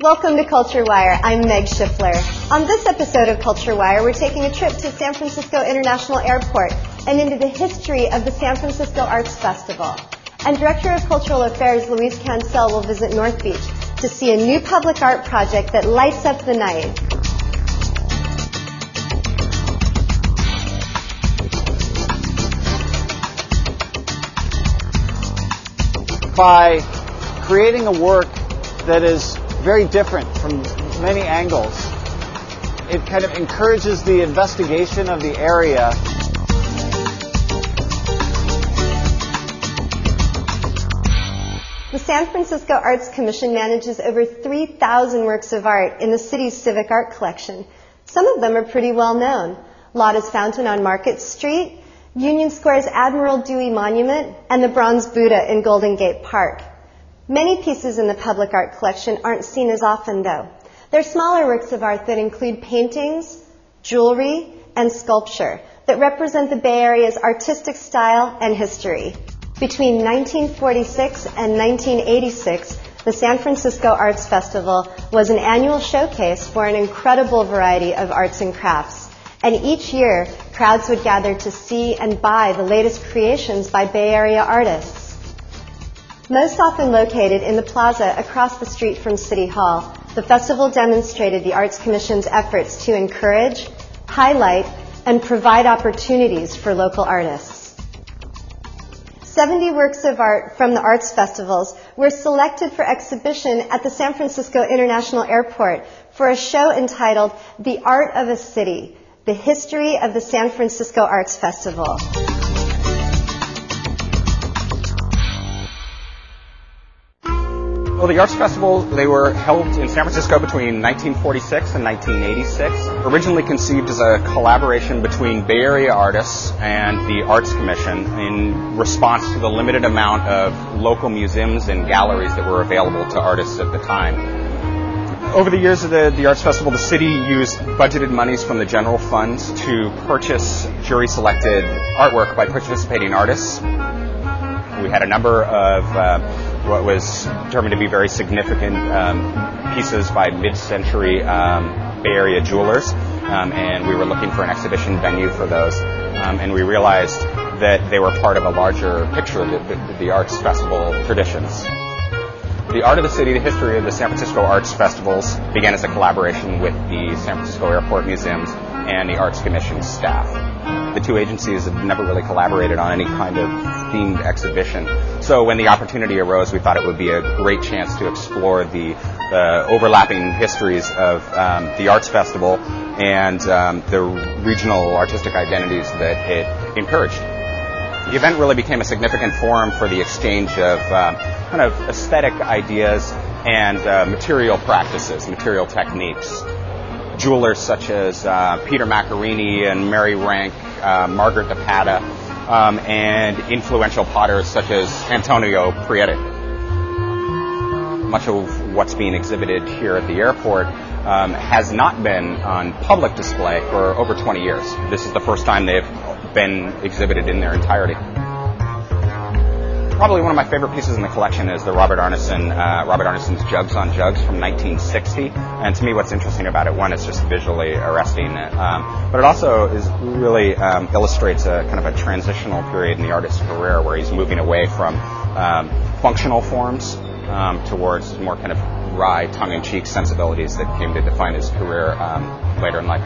Welcome to Culture Wire. I'm Meg Schiffler. On this episode of Culture Wire, we're taking a trip to San Francisco International Airport and into the history of the San Francisco Arts Festival. And Director of Cultural Affairs Luis Cancel will visit North Beach to see a new public art project that lights up the night. by creating a work that is very different from many angles. It kind of encourages the investigation of the area. The San Francisco Arts Commission manages over 3,000 works of art in the city's civic art collection. Some of them are pretty well known. Lotta's Fountain on Market Street, Union Square's Admiral Dewey Monument, and the Bronze Buddha in Golden Gate Park. Many pieces in the public art collection aren't seen as often, though. They're smaller works of art that include paintings, jewelry, and sculpture that represent the Bay Area's artistic style and history. Between 1946 and 1986, the San Francisco Arts Festival was an annual showcase for an incredible variety of arts and crafts. And each year, crowds would gather to see and buy the latest creations by Bay Area artists. Most often located in the plaza across the street from City Hall, the festival demonstrated the Arts Commission's efforts to encourage, highlight, and provide opportunities for local artists. 70 works of art from the arts festivals were selected for exhibition at the San Francisco International Airport for a show entitled The Art of a City, the history of the San Francisco Arts Festival. Well, the Arts Festival, they were held in San Francisco between 1946 and 1986. Originally conceived as a collaboration between Bay Area artists and the Arts Commission in response to the limited amount of local museums and galleries that were available to artists at the time over the years of the, the Arts Festival, the city used budgeted monies from the general fund to purchase jury selected artwork by participating artists. We had a number of uh, what was determined to be very significant um, pieces by mid century um, Bay Area jewelers, um, and we were looking for an exhibition venue for those. Um, and we realized that they were part of a larger picture of the, the, the Arts Festival traditions. The Art of the City, the history of the San Francisco Arts Festivals began as a collaboration with the San Francisco Airport Museums and the Arts Commission staff. The two agencies have never really collaborated on any kind of themed exhibition. So when the opportunity arose, we thought it would be a great chance to explore the, the overlapping histories of um, the Arts Festival and um, the regional artistic identities that it encouraged. The event really became a significant forum for the exchange of um, kind of aesthetic ideas and uh, material practices, material techniques. Jewelers such as uh, Peter Macchiarini and Merry Renk, uh, Margaret DePatta, um, and influential potters such as Antonio Prieto. Much of what's being exhibited here at the airport um, has not been on public display for over 20 years. This is the first time they've been exhibited in their entirety probably one of my favorite pieces in the collection is the Robert Arneson, uh, Robert Arneson's Jugs on Jugs from 1960. And to me, what's interesting about it, one, it's just visually arresting, um, but it also is really um, illustrates a kind of a transitional period in the artist's career where he's moving away from um, functional forms um, towards more kind of wry, tongue-in-cheek sensibilities that came to define his career um, later in life.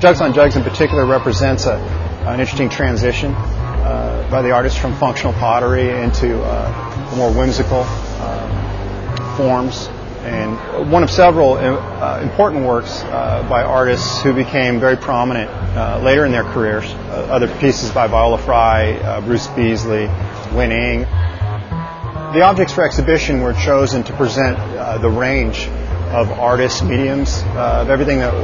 Jugs on Jugs in particular represents a an interesting transition uh, by the artist from functional pottery into uh, more whimsical um, forms. And one of several uh, important works uh, by artists who became very prominent uh, later in their careers. Uh, other pieces by Viola Frey, Bruce Beasley, Win. The objects for exhibition were chosen to present the range of artists, mediums, of everything that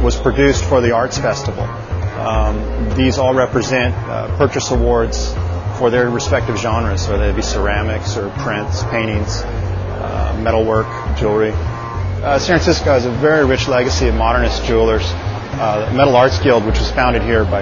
was produced for the Arts Festival. Um, these all represent uh, purchase awards for their respective genres, whether they be ceramics or prints, paintings, uh, metalwork, jewelry. Uh, San Francisco has a very rich legacy of modernist jewelers. Uh, the Metal Arts Guild, which was founded here by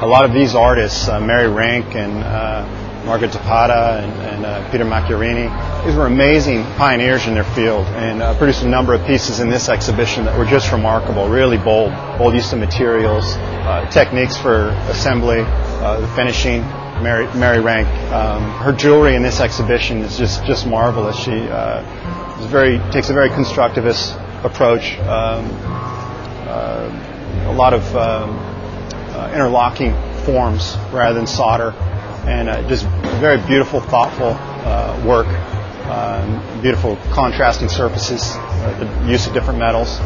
a lot of these artists, uh, Merry Renk and uh, Margaret DePatta and, and uh, Peter Macchiarini. These were amazing pioneers in their field and uh, produced a number of pieces in this exhibition that were just remarkable, really bold, bold use of materials, uh, techniques for assembly, uh, the finishing. Mary, Merry Renk, um, her jewelry in this exhibition is just, just marvelous. She uh, is very, takes a very constructivist approach. Um, uh, a lot of um, interlocking forms rather than solder, and uh, just very beautiful, thoughtful uh, work. Um, beautiful contrasting surfaces, uh, the use of different metals.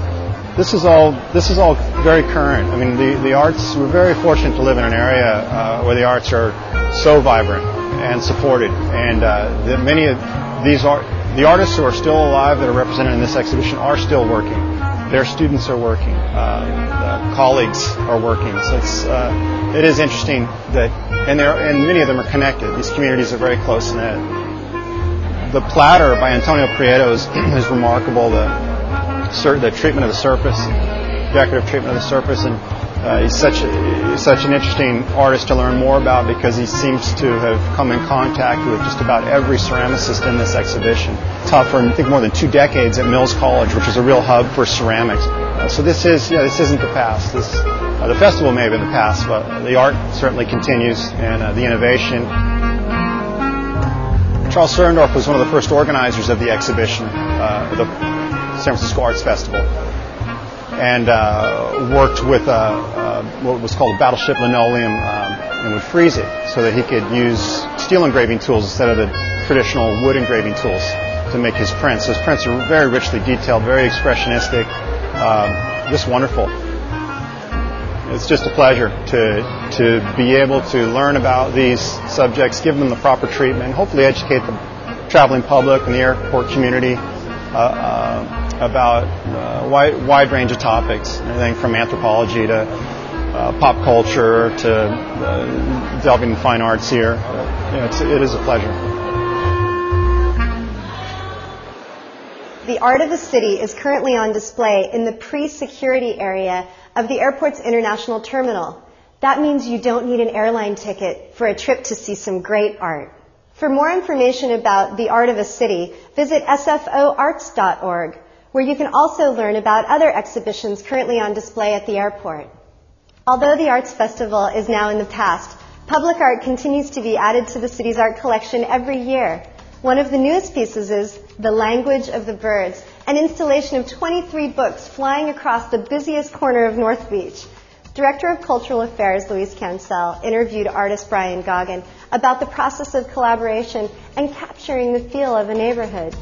This is all this is all very current. I mean, the, the arts. We're very fortunate to live in an area uh, where the arts are so vibrant and supported, and the, many of these art the artists who are still alive that are represented in this exhibition are still working. Their students are working. Uh, colleagues are working. So it's uh, it is interesting that and and many of them are connected. These communities are very close knit. The platter by Antonio Prieto is, is remarkable. The the treatment of the surface, decorative treatment of the surface, and uh, he's such a, he's such an interesting artist to learn more about because he seems to have come in contact with just about every ceramicist in this exhibition. Taught for I think more than two decades at Mills College, which is a real hub for ceramics. Uh, so this is yeah this isn't the past. This uh, the festival may have been the past, but the art certainly continues and uh, the innovation. Charles Surendorf was one of the first organizers of the exhibition, uh, the San Francisco Arts Festival and uh, worked with uh, uh, what was called a battleship linoleum um, and would freeze it so that he could use steel engraving tools instead of the traditional wood engraving tools to make his prints. His prints are very richly detailed, very expressionistic, um, just wonderful. It's just a pleasure to to be able to learn about these subjects, give them the proper treatment, hopefully educate the traveling public and the airport community uh, uh, about a uh, wide, wide range of topics, everything from anthropology to uh, pop culture to uh, delving in fine arts here. Uh, it's, it is a pleasure. The art of the city is currently on display in the pre-security area of the airport's international terminal. That means you don't need an airline ticket for a trip to see some great art. For more information about the art of a city, visit sfoarts.org where you can also learn about other exhibitions currently on display at the airport. Although the Arts Festival is now in the past, public art continues to be added to the city's art collection every year. One of the newest pieces is The Language of the Birds, an installation of 23 books flying across the busiest corner of North Beach. Director of Cultural Affairs Luis Cancel interviewed artist Brian Goggin about the process of collaboration and capturing the feel of a neighborhood.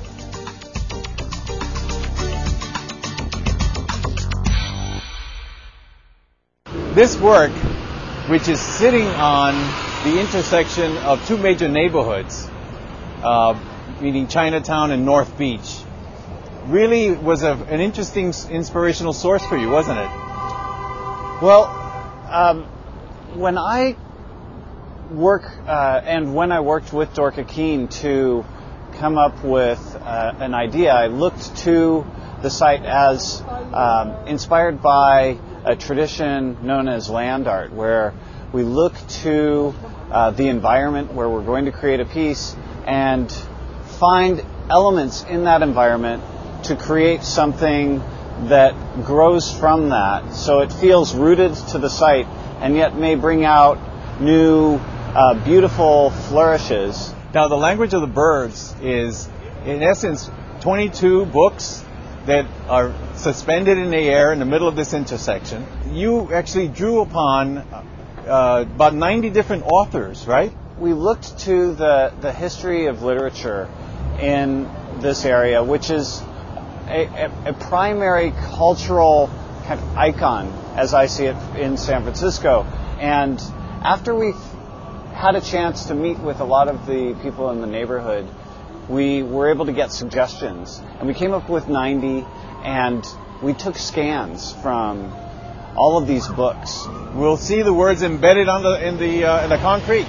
This work, which is sitting on the intersection of two major neighborhoods, uh, meaning Chinatown and North Beach, really was a, an interesting inspirational source for you, wasn't it? Well, um, when I work uh, and when I worked with Dorka Keehn to come up with uh, an idea, I looked to the site as um, inspired by a tradition known as land art, where we look to uh, the environment where we're going to create a piece and find elements in that environment to create something that grows from that. So it feels rooted to the site and yet may bring out new, uh, beautiful flourishes. Now, the language of the birds is, in essence, 22 books that are suspended in the air in the middle of this intersection. You actually drew upon uh, about 90 different authors, right? We looked to the, the history of literature in this area, which is a, a, a primary cultural kind of icon, as I see it in San Francisco. And after we had a chance to meet with a lot of the people in the neighborhood, we were able to get suggestions. And we came up with 90, and we took scans from all of these books. We'll see the words embedded on the, in, the, uh, in the concrete.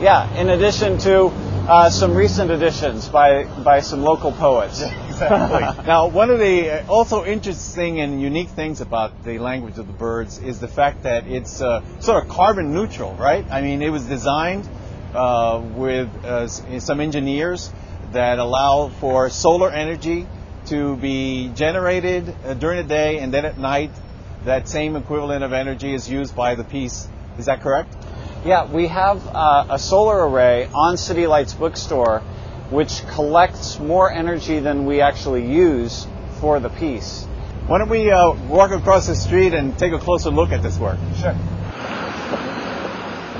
Yeah, in addition to uh, some recent additions by, by some local poets. exactly. now, one of the uh, also interesting and unique things about the language of the birds is the fact that it's uh, sort of carbon neutral, right? I mean, it was designed uh, with uh, some engineers that allow for solar energy to be generated uh, during the day and then at night that same equivalent of energy is used by the piece. Is that correct? Yeah, we have uh, a solar array on City Lights Bookstore which collects more energy than we actually use for the piece. Why don't we uh, walk across the street and take a closer look at this work? Sure.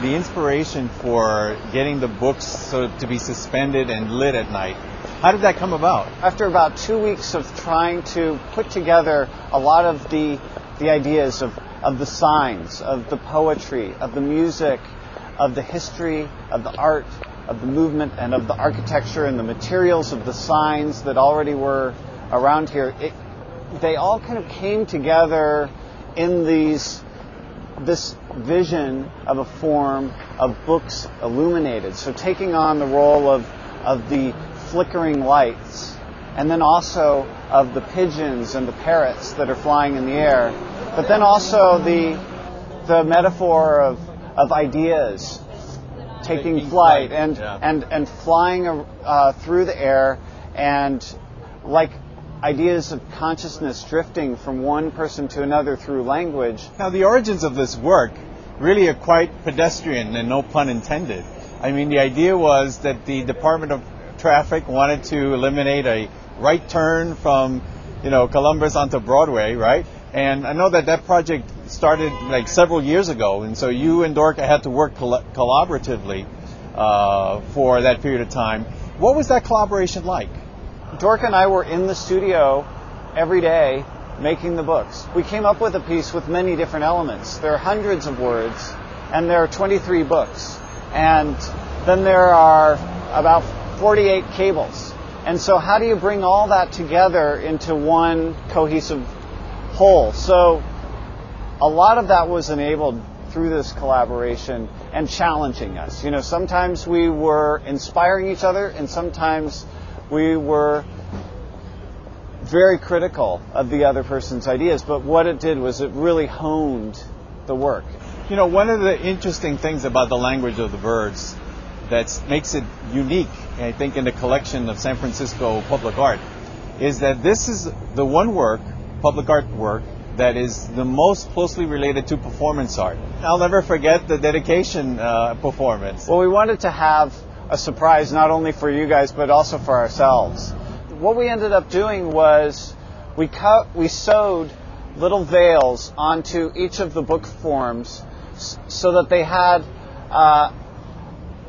The inspiration for getting the books so to be suspended and lit at night how did that come about? After about two weeks of trying to put together a lot of the, the ideas of, of the signs, of the poetry, of the music, of the history, of the art, of the movement, and of the architecture and the materials of the signs that already were around here, it, they all kind of came together in these this vision of a form of books illuminated. So taking on the role of of the flickering lights, and then also of the pigeons and the parrots that are flying in the air, but then also the, the metaphor of, of ideas taking, taking flight, flight, and, yeah. and, and flying uh, through the air and like ideas of consciousness drifting from one person to another through language. Now, the origins of this work really are quite pedestrian and no pun intended. I mean, the idea was that the Department of traffic, wanted to eliminate a right turn from, you know, Columbus onto Broadway, right? And I know that that project started like several years ago, and so you and Dorka had to work coll- collaboratively uh, for that period of time. What was that collaboration like? Dorka and I were in the studio every day making the books. We came up with a piece with many different elements. There are hundreds of words, and there are 23 books. And then there are about 48 cables. And so how do you bring all that together into one cohesive whole? So a lot of that was enabled through this collaboration and challenging us. You know, sometimes we were inspiring each other and sometimes we were very critical of the other person's ideas, but what it did was it really honed the work. You know, one of the interesting things about the language of the birds that makes it unique, I think, in the collection of San Francisco public art, is that this is the one work, public art work, that is the most closely related to performance art. I'll never forget the dedication uh, performance. Well, we wanted to have a surprise not only for you guys but also for ourselves. What we ended up doing was we cut, we sewed little veils onto each of the book forms so that they had uh,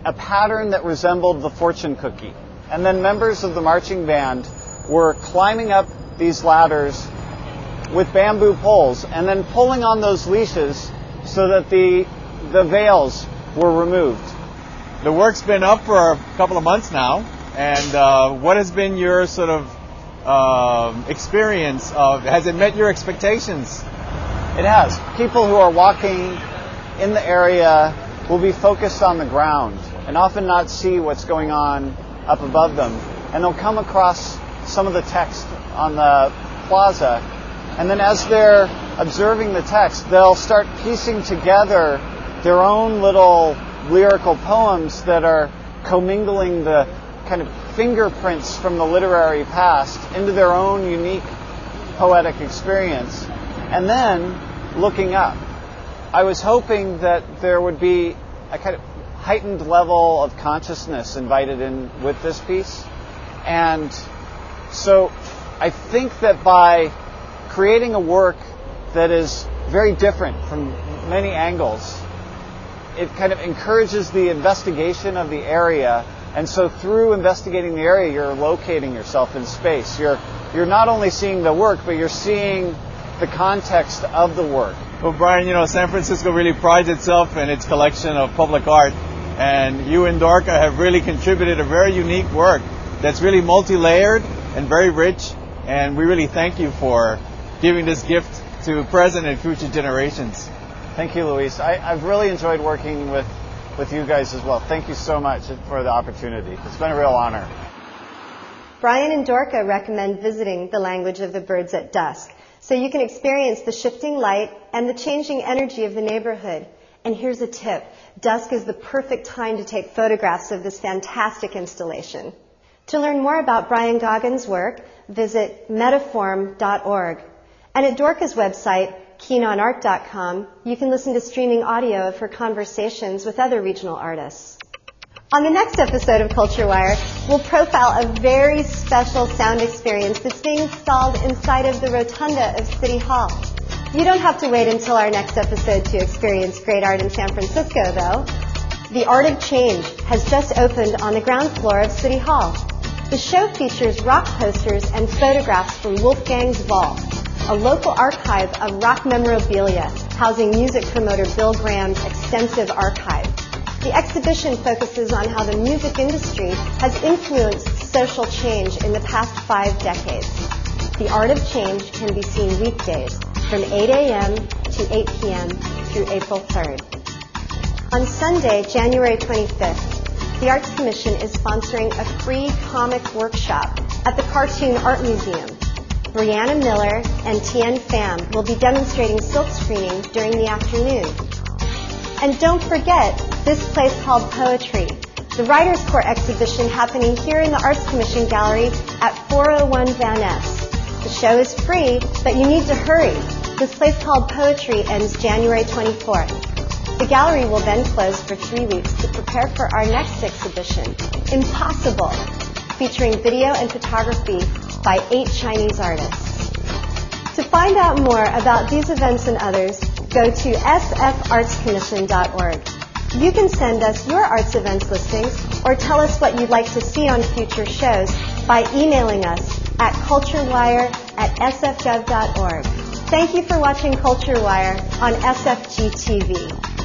a pattern that resembled the fortune cookie. And then members of the marching band were climbing up these ladders with bamboo poles and then pulling on those leashes so that the, the veils were removed. The work's been up for a couple of months now, and uh, what has been your sort of uh, experience of, has it met your expectations? It has. People who are walking in the area will be focused on the ground and often not see what's going on up above them. And they'll come across some of the text on the plaza. And then as they're observing the text, they'll start piecing together their own little lyrical poems that are commingling the kind of fingerprints from the literary past into their own unique poetic experience. And then looking up. I was hoping that there would be a kind of heightened level of consciousness invited in with this piece. And so I think that by creating a work that is very different from many angles, it kind of encourages the investigation of the area. And so through investigating the area, you're locating yourself in space. You're, you're not only seeing the work, but you're seeing the context of the work. Well, Brian, you know, San Francisco really prides itself in its collection of public art and you and Dorka have really contributed a very unique work that's really multi-layered and very rich. And we really thank you for giving this gift to present and future generations. Thank you, Luis. I, have really enjoyed working with, with you guys as well. Thank you so much for the opportunity. It's been a real honor. Brian and Dorka recommend visiting the language of the birds at dusk so you can experience the shifting light and the changing energy of the neighborhood And here's a tip. Dusk is the perfect time to take photographs of this fantastic installation. To learn more about Brian Goggin's work, visit metaphorm.org. And at Dorka's website, keehnonart.com, you can listen to streaming audio of her conversations with other regional artists. On the next episode of Culture Wire, we'll profile a very special sound experience that's being installed inside of the rotunda of City Hall. You don't have to wait until our next episode to experience great art in San Francisco, though. The Art of Change has just opened on the ground floor of City Hall. The show features rock posters and photographs from Wolfgang's Vault, a local archive of rock memorabilia housing music promoter Bill Graham's extensive archive. The exhibition focuses on how the music industry has influenced social change in the past five decades. The Art of Change can be seen weekdays from 8 a.m. to 8 p.m. through April 3rd. On Sunday, January 25th, the Arts Commission is sponsoring a free comic workshop at the Cartoon Art Museum. Brianna Miller and Tien Pham will be demonstrating silk screening during the afternoon. And don't forget this place called Poetry, the WritersCorps exhibition happening here in the Arts Commission Gallery at 401 Van Ness. The show is free, but you need to hurry. This place called Poetry ends January 24th. The gallery will then close for three weeks to prepare for our next exhibition, Impossible, featuring video and photography by eight Chinese artists. To find out more about these events and others, go to sfartscommission.org. You can send us your arts events listings or tell us what you'd like to see on future shows by emailing us at culturewire at sfgov.org. Thank you for watching Culture Wire on SFG TV.